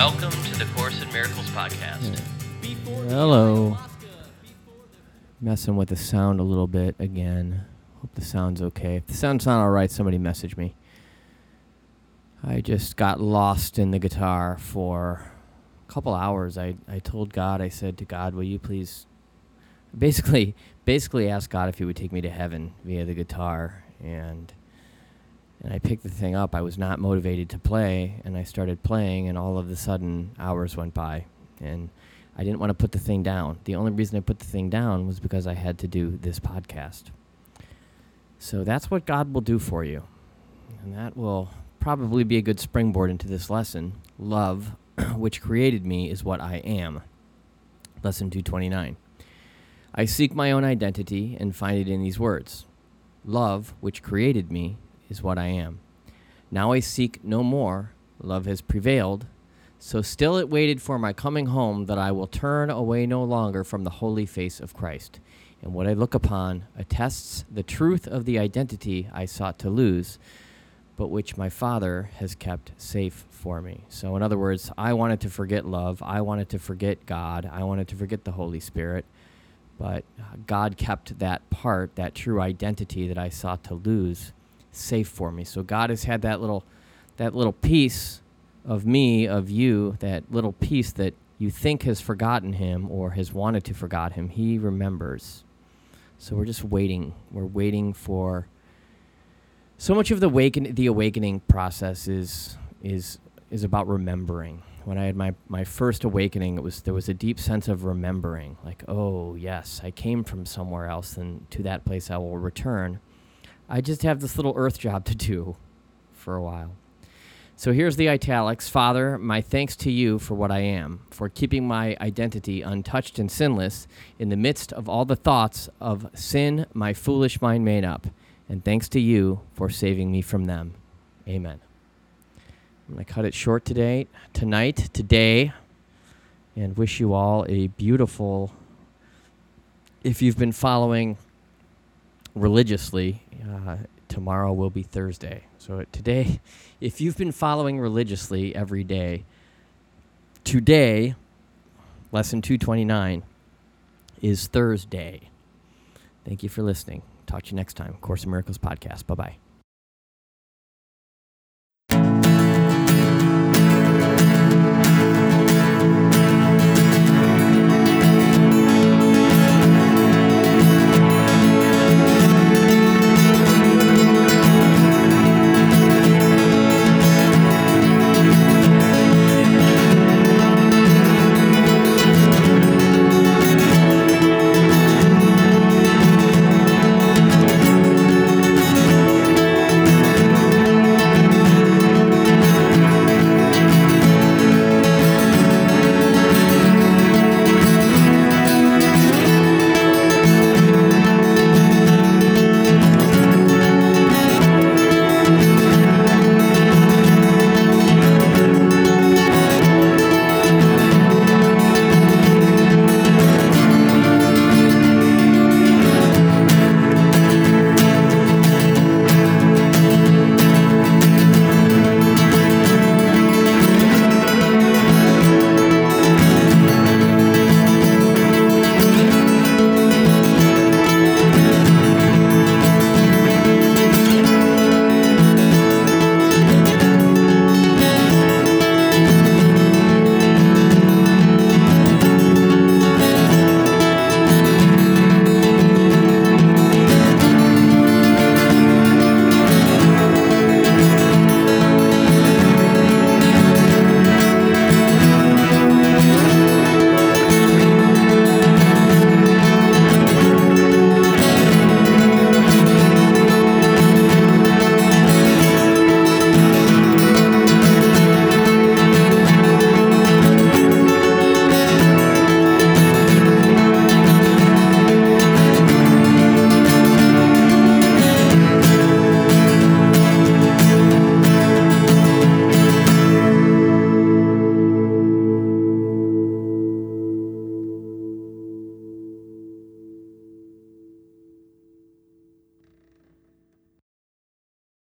Welcome to the Course in Miracles podcast. Hello. Messing with the sound a little bit again. Hope the sound's okay. If the sound's not all right, somebody message me. I just got lost in the guitar for a couple hours. I, I told God, I said to God, will you please basically basically asked God if he would take me to heaven via the guitar and and I picked the thing up. I was not motivated to play and I started playing and all of a sudden hours went by and I didn't want to put the thing down. The only reason I put the thing down was because I had to do this podcast. So that's what God will do for you. And that will probably be a good springboard into this lesson. Love, which created me, is what I am. Lesson 229. I seek my own identity and find it in these words Love, which created me, is what I am. Now I seek no more. Love has prevailed. So still it waited for my coming home that I will turn away no longer from the holy face of Christ. And what I look upon attests the truth of the identity I sought to lose, but which my Father has kept safe for me. So, in other words, I wanted to forget love. I wanted to forget God. I wanted to forget the Holy Spirit. But God kept that part, that true identity that I sought to lose, safe for me. So God has had that little, that little piece of me, of you, that little piece that you think has forgotten him or has wanted to forget him. He remembers. So we're just waiting. We're waiting for. So much of the awaken, the awakening process is is is about remembering when I had my, my first awakening, it was there was a deep sense of remembering, like, oh yes, I came from somewhere else, and to that place I will return. I just have this little earth job to do for a while. So here's the italics Father, my thanks to you for what I am, for keeping my identity untouched and sinless in the midst of all the thoughts of sin my foolish mind made up. And thanks to you for saving me from them. Amen. I'm going to cut it short today, tonight, today, and wish you all a beautiful. If you've been following religiously, uh, tomorrow will be Thursday. So today, if you've been following religiously every day, today, lesson 229 is Thursday. Thank you for listening. Talk to you next time. Course in Miracles podcast. Bye bye.